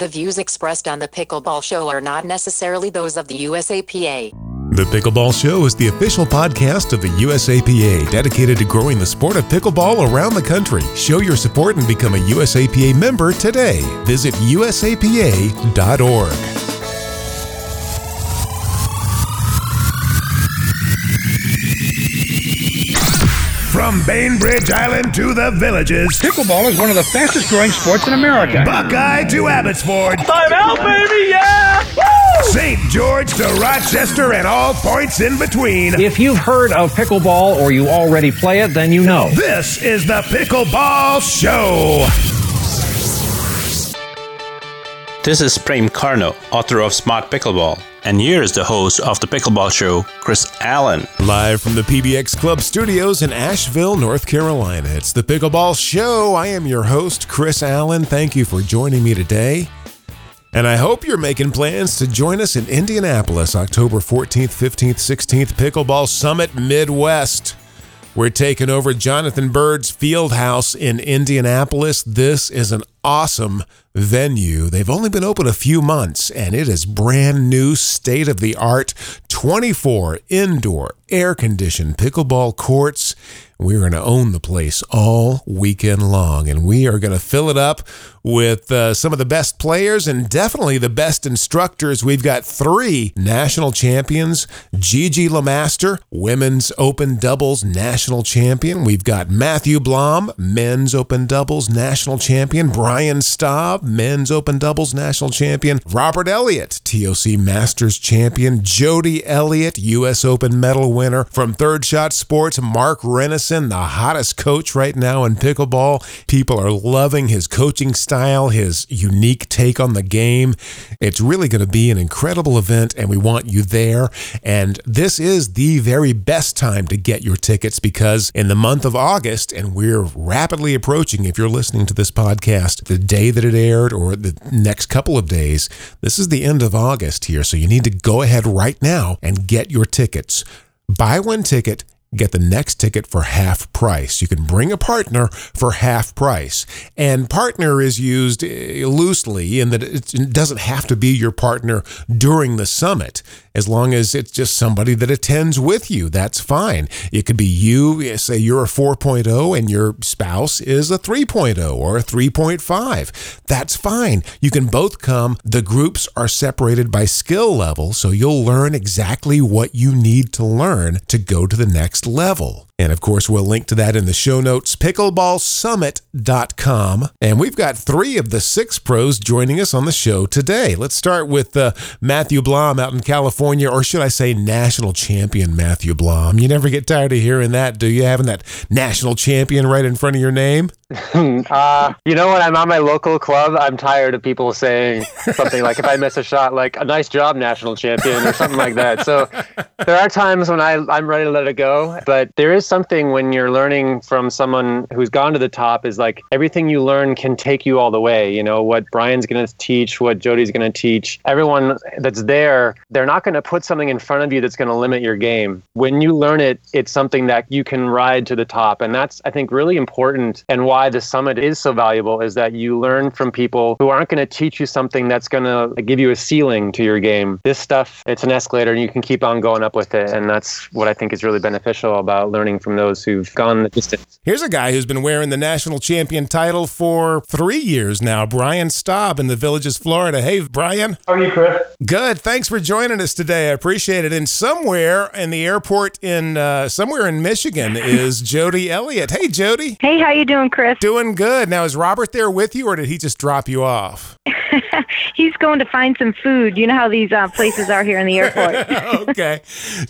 The views expressed on the Pickleball Show are not necessarily those of the USAPA. The Pickleball Show is the official podcast of the USAPA dedicated to growing the sport of pickleball around the country. Show your support and become a USAPA member today. Visit usapa.org. From Bainbridge Island to the villages, Pickleball is one of the fastest growing sports in America. Buckeye to Abbotsford, Time out, baby, yeah! St. George to Rochester, and all points in between. If you've heard of pickleball or you already play it, then you know. This is the Pickleball Show. This is Prem Carnot, author of Smart Pickleball, and here is the host of the Pickleball Show, Chris Allen. Live from the PBX Club studios in Asheville, North Carolina. It's the Pickleball Show. I am your host, Chris Allen. Thank you for joining me today. And I hope you're making plans to join us in Indianapolis, October 14th, 15th, 16th, Pickleball Summit Midwest. We're taking over Jonathan Byrd's Field House in Indianapolis. This is an awesome venue. They've only been open a few months and it is brand new, state of the art, 24 indoor air conditioned pickleball courts. We're going to own the place all weekend long and we are going to fill it up with uh, some of the best players and definitely the best instructors. We've got three national champions Gigi LeMaster, women's open doubles national champion. We've got Matthew Blom, men's open doubles national champion. Brian Staub, men's open doubles national champion. Robert Elliott, TOC Masters champion. Jodi Elliott, U.S. Open medal winner. From Third Shot Sports, Mark Renneson, the hottest coach right now in pickleball. People are loving his coaching style, his unique take on the game. It's really going to be an incredible event, and we want you there. And this is the very best time to get your tickets because in the month of August, and we're rapidly approaching, if you're listening to this podcast, the day that it aired or the next couple of days, this is the end of August here. So you need to go ahead right now and get your tickets. Buy one ticket get the next ticket for half price. You can bring a partner for half price. And partner is used eh, loosely in that it doesn't have to be your partner during the summit. As long as it's just somebody that attends with you, that's fine. It could be you, say you're a 4.0 and your spouse is a 3.0 or a 3.5. That's fine. You can both come. The groups are separated by skill level, so you'll learn exactly what you need to learn to go to the next level. And of course, we'll link to that in the show notes, pickleballsummit.com. And we've got three of the six pros joining us on the show today. Let's start with uh, Matthew Blom out in California, or should I say national champion Matthew Blom. You never get tired of hearing that, do you? Having that national champion right in front of your name? uh, you know, when I'm on my local club, I'm tired of people saying something like, if I miss a shot, like, a nice job, national champion, or something like that. So there are times when I, I'm ready to let it go, but there is something when you're learning from someone who's gone to the top is like everything you learn can take you all the way. You know, what Brian's going to teach, what Jodi's going to teach, everyone that's there, they're not going to put something in front of you that's going to limit your game. When you learn it, it's something that you can ride to the top. And that's, I think, really important and why the summit is so valuable is that you learn from people who aren't going to teach you something that's going to give you a ceiling to your game. This stuff, it's an escalator and you can keep on going up with it. And that's what I think is really beneficial about learning from those who've gone the distance. Here's a guy who's been wearing the national champion title for three years now, Brian Staub in the Villages, Florida. Hey, Brian. How are you, Chris? Good. Thanks for joining us today. I appreciate it. And somewhere in the airport in uh, somewhere in Michigan is Jodi Elliott. Hey, Jodi. Hey, how you doing, Chris? Doing good. Now, is Robert there with you, or did he just drop you off? He's going to find some food. You know how these uh, places are here in the airport. okay.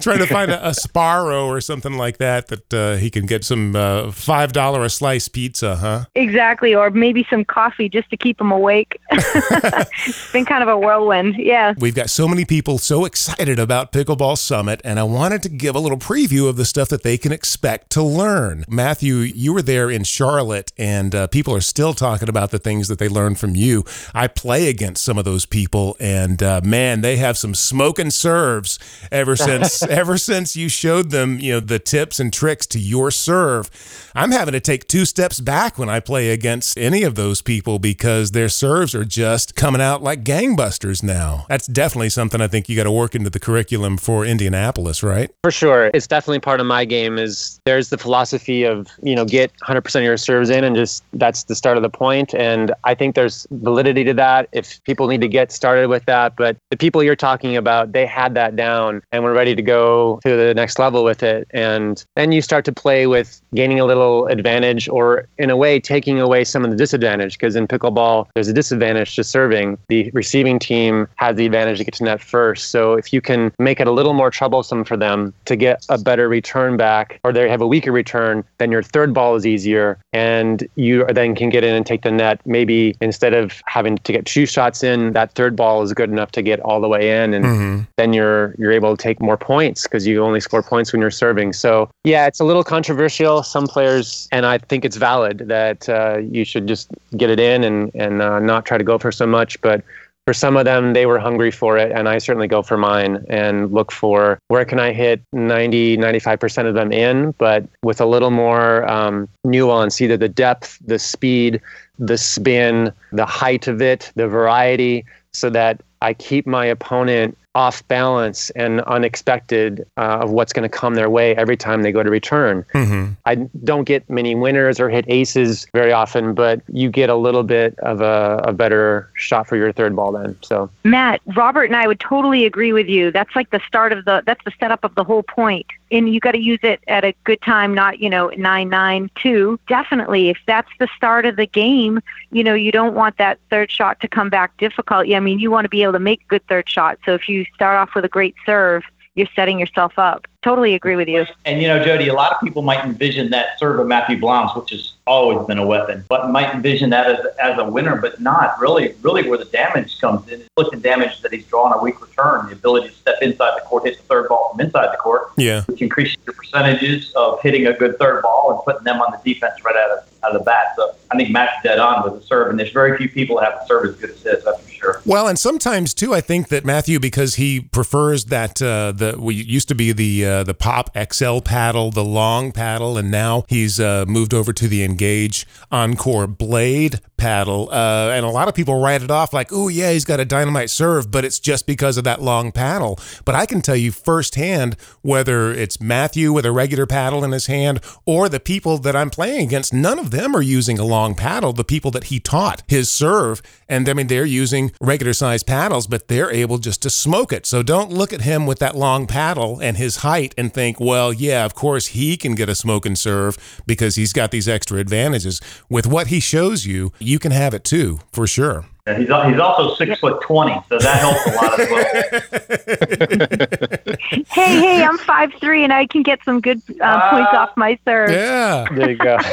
Trying to find a, a Sbarro or something like that that uh, he can get some uh, $5 a slice pizza, huh? Exactly. Or maybe some coffee just to keep him awake. it's been kind of a whirlwind. Yeah. We've got so many people so excited about Pickleball Summit, and I wanted to give a little preview of the stuff that they can expect to learn. Matthew, you were there in Charlotte, and uh, people are still talking about the things that they learned from you. I play against some of those people, and uh, man, they have some smoking serves ever since ever since you showed them, you know, the tips and tricks to your serve. I'm having to take two steps back when I play against any of those people because their serves are just coming out like gangbusters now. That's definitely something I think you got to work into the curriculum for Indianapolis, right? For sure. It's definitely part of my game is there's the philosophy of, you know, get 100% of your serves in and just that's the start of the point. And I think there's validity to that if people need to get started with that, but the people you're talking about, they had that down and were ready to go to the next level with it. And then you start to play with gaining a little advantage or in a way taking away some of the disadvantage. Because in pickleball there's a disadvantage to serving. The receiving team has the advantage to get to net first so if you can make it a little more troublesome for them to get a better return back or they have a weaker return then your third ball is easier and you then can get in and take the net maybe instead of having to get two shots in that third ball is good enough to get all the way in and mm-hmm. then you're you're able to take more points because you only score points when you're serving so yeah it's a little controversial some players and I think it's valid that uh, you should just get it in and and uh, not try to go for so much. But for some of them, they were hungry for it, and I certainly go for mine and look for where can I hit 90, 95% of them in, but with a little more um, nuance, either the depth, the speed, the spin, the height of it, the variety, so that I keep my opponent off balance and unexpected uh, of what's going to come their way every time they go to return. Mm-hmm. I don't get many winners or hit aces very often, but you get a little bit of a, a better shot for your third ball then. So Matt, Robert, and I would totally agree with you. That's like the start of the that's the setup of the whole point and you got to use it at a good time, not, you know, 992. Definitely, if that's the start of the game, you know, you don't want that third shot to come back difficult. I mean, you want to be able to make good third shot. So if you start off with a great serve, you're setting yourself up totally agree with you. And you know, Jodi, a lot of people might envision that serve of Matthew Blom's, which has always been a weapon, but might envision that as, as a winner, but not really. Really, where the damage comes in, look at damage that he's drawing a weak return, the ability to step inside the court, hit the third ball from inside the court, yeah, which increases your percentages of hitting a good third ball and putting them on the defense right out of out of the bat. So I think Matt's dead on with the serve, and there's very few people that have a serve as good as this. That's for sure. Well, and sometimes too, I think that Matthew, because he prefers that uh, the we used to be the uh, the pop XL paddle, the long paddle, and now he's uh, moved over to the Engage Encore Blade paddle. Uh, and a lot of people write it off like, oh, yeah, he's got a dynamite serve, but it's just because of that long paddle. But I can tell you firsthand whether it's Matthew with a regular paddle in his hand or the people that I'm playing against, none of them are using a long paddle. The people that he taught his serve, and I mean, they're using regular sized paddles, but they're able just to smoke it. So don't look at him with that long paddle and his height and think, well, yeah, of course he can get a smoke and serve because he's got these extra advantages. With what he shows you, you can have it too, for sure. Yeah, he's he's also six foot twenty, so that helps a lot as well. hey, hey, I'm five three, and I can get some good uh, uh, points off my serve. Yeah, there you go.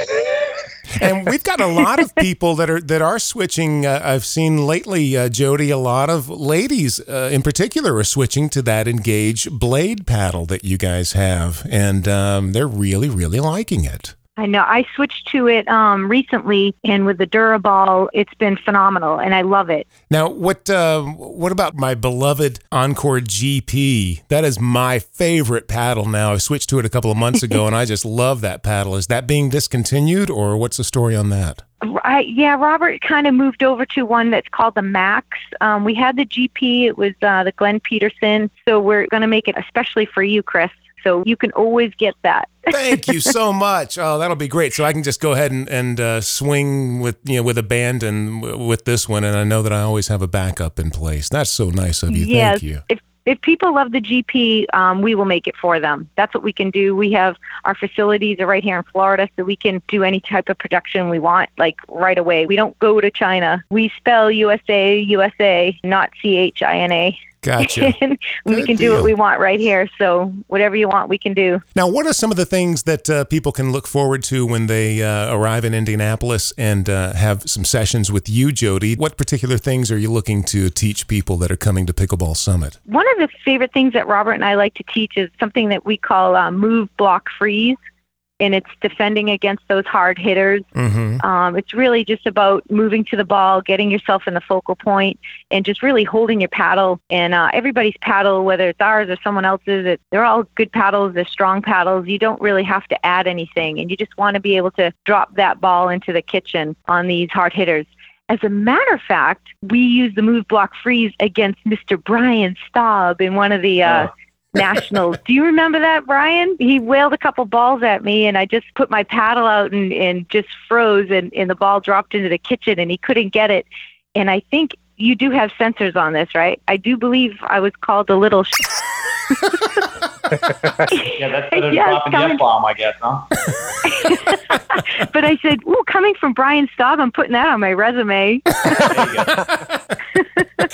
and we've got a lot of people that are that are switching. Uh, I've seen lately, uh, Jodi, a lot of ladies uh, in particular are switching to that Engage blade paddle that you guys have, and um, they're really, really liking it. I know. I switched to it um, recently, and with the Duraball, it's been phenomenal, and I love it. Now, what uh, what about my beloved Encore GP? That is my favorite paddle now. I switched to it a couple of months ago, and I just love that paddle. Is that being discontinued, or what's the story on that? I, yeah, Robert kind of moved over to one that's called the Max. Um, we had the GP; it was uh, the Glenn Peterson. So we're going to make it especially for you, Chris. So you can always get that. Thank you so much. Oh, that'll be great. So I can just go ahead and, and uh, swing with you know with a band and w- with this one, and I know that I always have a backup in place. That's so nice of you. Yes. Thank you. If if people love the GP, um, we will make it for them. That's what we can do. We have our facilities are right here in Florida, so we can do any type of production we want, like right away. We don't go to China. We spell USA, USA, not C H I N A. Gotcha. we can deal. do what we want right here. So whatever you want, we can do. Now, what are some of the things that uh, people can look forward to when they uh, arrive in Indianapolis and uh, have some sessions with you, Jodi? What particular things are you looking to teach people that are coming to Pickleball Summit? One of the favorite things that Robert and I like to teach is something that we call uh, move, block, freeze and it's defending against those hard hitters. Mm-hmm. Um, it's really just about moving to the ball, getting yourself in the focal point, and just really holding your paddle. And uh, everybody's paddle, whether it's ours or someone else's, it, they're all good paddles. They're strong paddles. You don't really have to add anything, and you just want to be able to drop that ball into the kitchen on these hard hitters. As a matter of fact, we used the move block freeze against Mr. Brian Staub in one of the uh, nationals. Do you remember that, Brian? He whaled a couple balls at me, and I just put my paddle out and, and just froze, and, and the ball dropped into the kitchen, and he couldn't get it. And I think you do have censors on this, right? I do believe I was called a little. Sh- Yeah, that's better than Yes, dropping the coming- F bomb, I guess, huh? but I said, "Ooh, coming from Brian Staub, I'm putting that on my resume."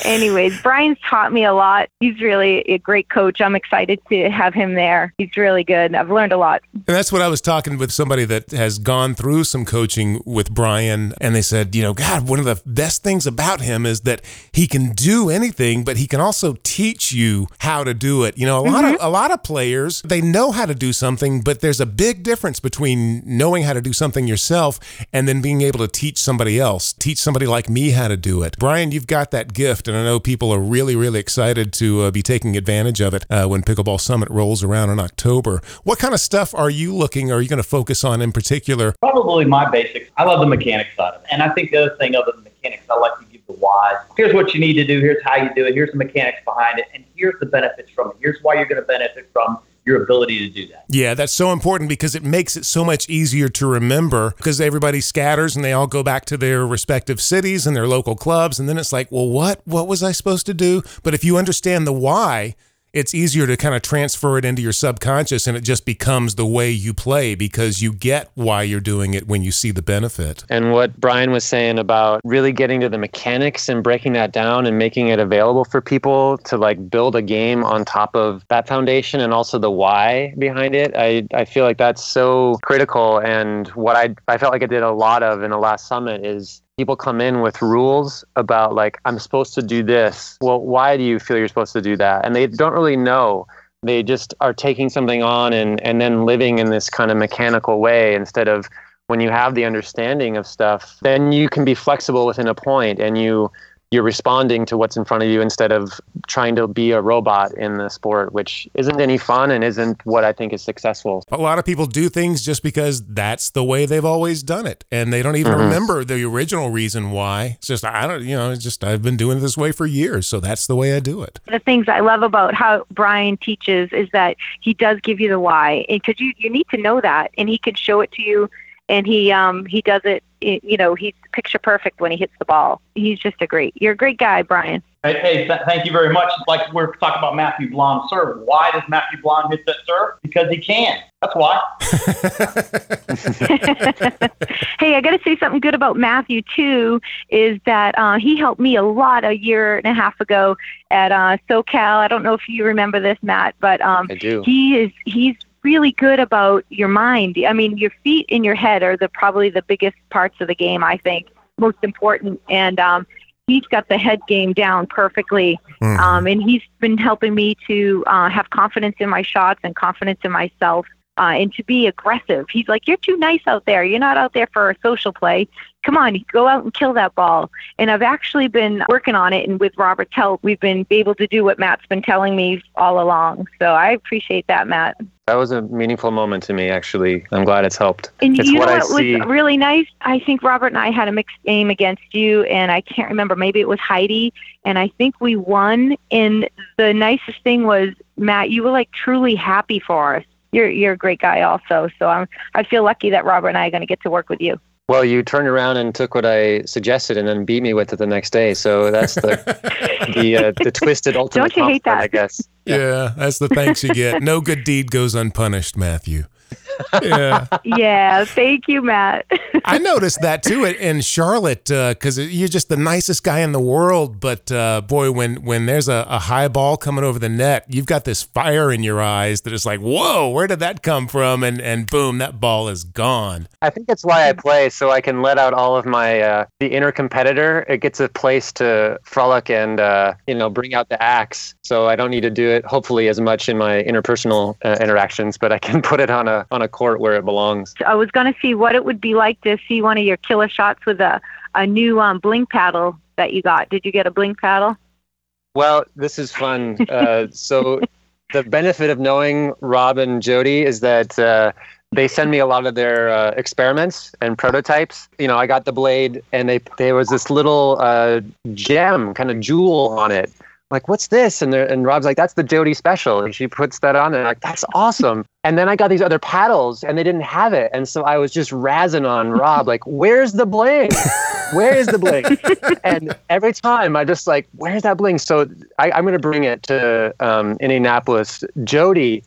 Anyways, Brian's taught me a lot. He's really a great coach. I'm excited to have him there. He's really good. I've learned a lot. And that's what I was talking with somebody that has gone through some coaching with Brian, and they said, you know, God, one of the best things about him is that he can do anything, but he can also teach you how to do it. You know, a lot of mm-hmm. a lot of players they know how to do something, but there's a big difference between knowing how to do something yourself and then being able to teach somebody else, teach somebody like me how to do it. Brian, you've got that gift, and I know people are really, really excited to uh, be taking advantage of it uh, when Pickleball Summit rolls around in October. What kind of stuff are you looking? Are you going to focus on in particular? Probably my basics. I love the mechanics side of it. And I think the other thing other than mechanics, I like to give the whys. Here's what you need to do. Here's how you do it. Here's the mechanics behind it. And here's the benefits from it. Here's why you're going to benefit from your ability to do that. Yeah, that's so important because it makes it so much easier to remember because everybody scatters and they all go back to their respective cities and their local clubs and then it's like, "Well, what what was I supposed to do?" But if you understand the why, it's easier to kind of transfer it into your subconscious and it just becomes the way you play because you get why you're doing it when you see the benefit. And what Brian was saying about really getting to the mechanics and breaking that down and making it available for people to like build a game on top of that foundation and also the why behind it. I, I feel like that's so critical. And what I, I felt like I did a lot of in the last summit is people come in with rules about like, I'm supposed to do this. Well, why do you feel you're supposed to do that? And they don't really know they just are taking something on and, and then living in this kind of mechanical way instead of when you have the understanding of stuff then you can be flexible within a point and you you're responding to what's in front of you instead of trying to be a robot in the sport which isn't any fun and isn't what i think is successful A lot of people do things just because that's the way they've always done it, and they don't even Mhm. remember the original reason why. It's just I don't, you know, it's just I've been doing it this way for years, so that's the way I do it. the things I love about how Brian teaches is that he does give you the why, because you you need to know that, and he can show it to you, and he um he does it. You know, he's picture perfect when he hits the ball. He's just a great. You're a great guy, Brian. Hey, hey th- thank you very much. Like we're talking about Matthew Blom's serve. Why does Matthew Blonde hit that serve? Because he can. That's why. hey, I got to say something good about Matthew too. Is that uh, he helped me a lot a year and a half ago at uh, SoCal. I don't know if you remember this, Matt, but um, i do he is he's really good about your mind. I mean, your feet and your head are the probably the biggest parts of the game. I think most important, and um, he's got the head game down perfectly. Mhm. Um, and he's been helping me to uh, have confidence in my shots and confidence in myself. Uh, and to be aggressive. He's like, You're too nice out there. You're not out there for a social play. Come on, go out and kill that ball. And I've actually been working on it. And with Robert's help, we've been able to do what Matt's been telling me all along. So I appreciate that, Matt. That was a meaningful moment to me actually i'm glad it's helped And it's you know what i what see was really nice? I think Robert and I had a mixed game against you, and I can't remember. Maybe it was Heidi, and I think we won. And the nicest thing was, Matt, you were like truly happy for us. You're you're a great guy, also. So I'm I feel lucky that Robert and I are going to get to work with you. well you turned around and took what i suggested and then beat me with it the next day so that's the the, uh, the twisted ultimate Don't you hate that? i guess Yeah, that's the thanks you get. No good deed goes unpunished, Matthew. Yeah. yeah, thank you, Matt. I noticed that too in- in Charlotte because you're just the nicest guy in the world. But uh, boy, when when there's a, a high ball coming over the net, you've got this fire in your eyes that is like, whoa, where did that come from? And and boom, that ball is gone. I think it's why I play, so I can let out all of my uh, the inner competitor. It gets a place to frolic and uh, you know bring out the axe. So I don't need to do it hopefully as much in my interpersonal uh, interactions, but I can put it on a a on a court where it belongs. I was going to see what it would be like to see one of your killer shots with a a new um, blink paddle that you got. Did you get a blink paddle? Well, this is fun. Uh, so the benefit of knowing Rob and Jodi is that uh, they send me a lot of their uh, experiments and prototypes. You know, I got the blade, and they there was this little uh, gem, kind of jewel on it. Like, what's this? And and Rob's like, that's the Jodi special, and she puts that on, and I'm like, that's awesome. And then I got these other paddles, and they didn't have it, and so I was just razzing on Rob, like, where's the bling? Where is the bling? and every time I just like, where's that bling? So I, I'm gonna bring it to um, Indianapolis. Jodi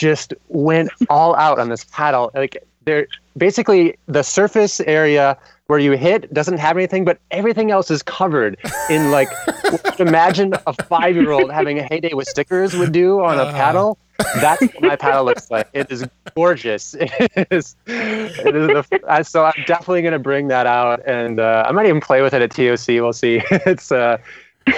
just went all out on this paddle. Like there, basically the surface area where you hit doesn't have anything, but everything else is covered in like imagine a five year old having a heyday with stickers would do on a paddle. That's what my paddle looks like. It is gorgeous. It is. It is the, uh, so I'm definitely going to bring that out, and uh, I might even play with it at TOC. We'll see. It's uh,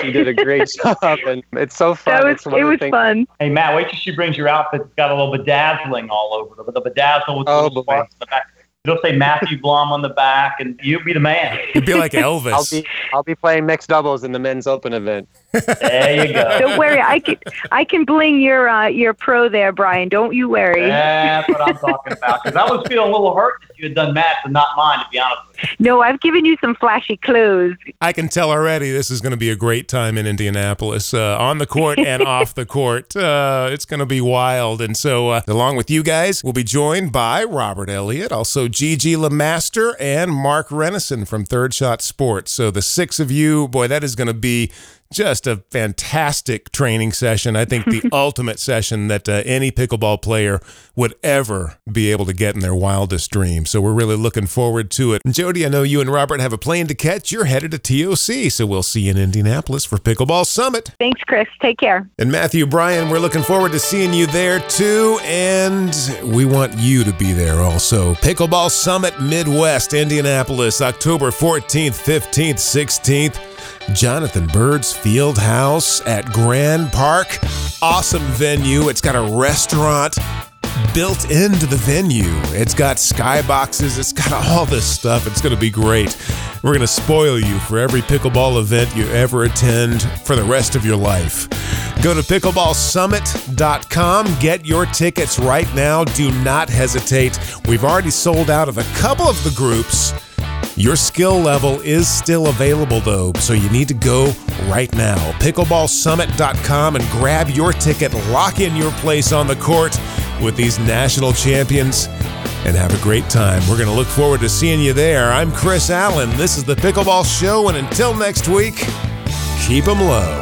she did a great job, and it's so fun. That was It's it was things- fun. Hey Matt, wait till she brings your outfit. It's got a little bedazzling all over it. The bedazzle with Oh, little boy. sparks in the back. It'll say Matthew Blom on the back, and you'll be the man. You'd be like I'll Elvis. be I'll be playing mixed doubles in the men's open event. There you go. Don't worry, I can I can bling your uh, your pro there, Brian. Don't you worry. That's what I'm talking about. Because I was feeling a little hurt that you had done Matt's and not mine, to be honest with you. No, I've given you some flashy clues. I can tell already this is going to be a great time in Indianapolis, uh, on the court and off the court. Uh, it's going to be wild. And so, uh, along with you guys, we'll be joined by Robert Elliott, also Gigi Lemaster, and Mark Renneson from Third Shot Sports. So, the six of you, boy, that is going to be just a fantastic training session. I think the ultimate session that uh, any pickleball player would ever be able to get in their wildest dreams. So we're really looking forward to it. Jodi, I know you and Robert have a plane to catch. You're headed to TOC, so we'll see you in Indianapolis for Pickleball Summit. Thanks, Chris. Take care. And Matthew Brian, we're looking forward to seeing you there too. And we want you to be there also. Pickleball Summit Midwest, Indianapolis, October 14th, 15th, 16th. Jonathan Byrd's Field House at Grand Park. Awesome venue. It's got a restaurant built into the venue. It's got skyboxes, it's got all this stuff. It's going to be great. We're going to spoil you for every pickleball event you ever attend for the rest of your life. Go to pickleballsummit.com. Get your tickets right now. Do not hesitate. We've already sold out of a couple of the groups. Your skill level is still available though, so you need to go right now. Pickleballsummit.com and grab your ticket. Lock in your place on the court with these national champions and have a great time. We're going to look forward to seeing you there. I'm Chris Allen. This is the Pickleball Show, and until next week, keep them low.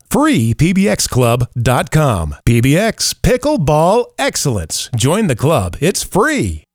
freepbxclub.com. PBX Pickleball Excellence. Join the club. It's free.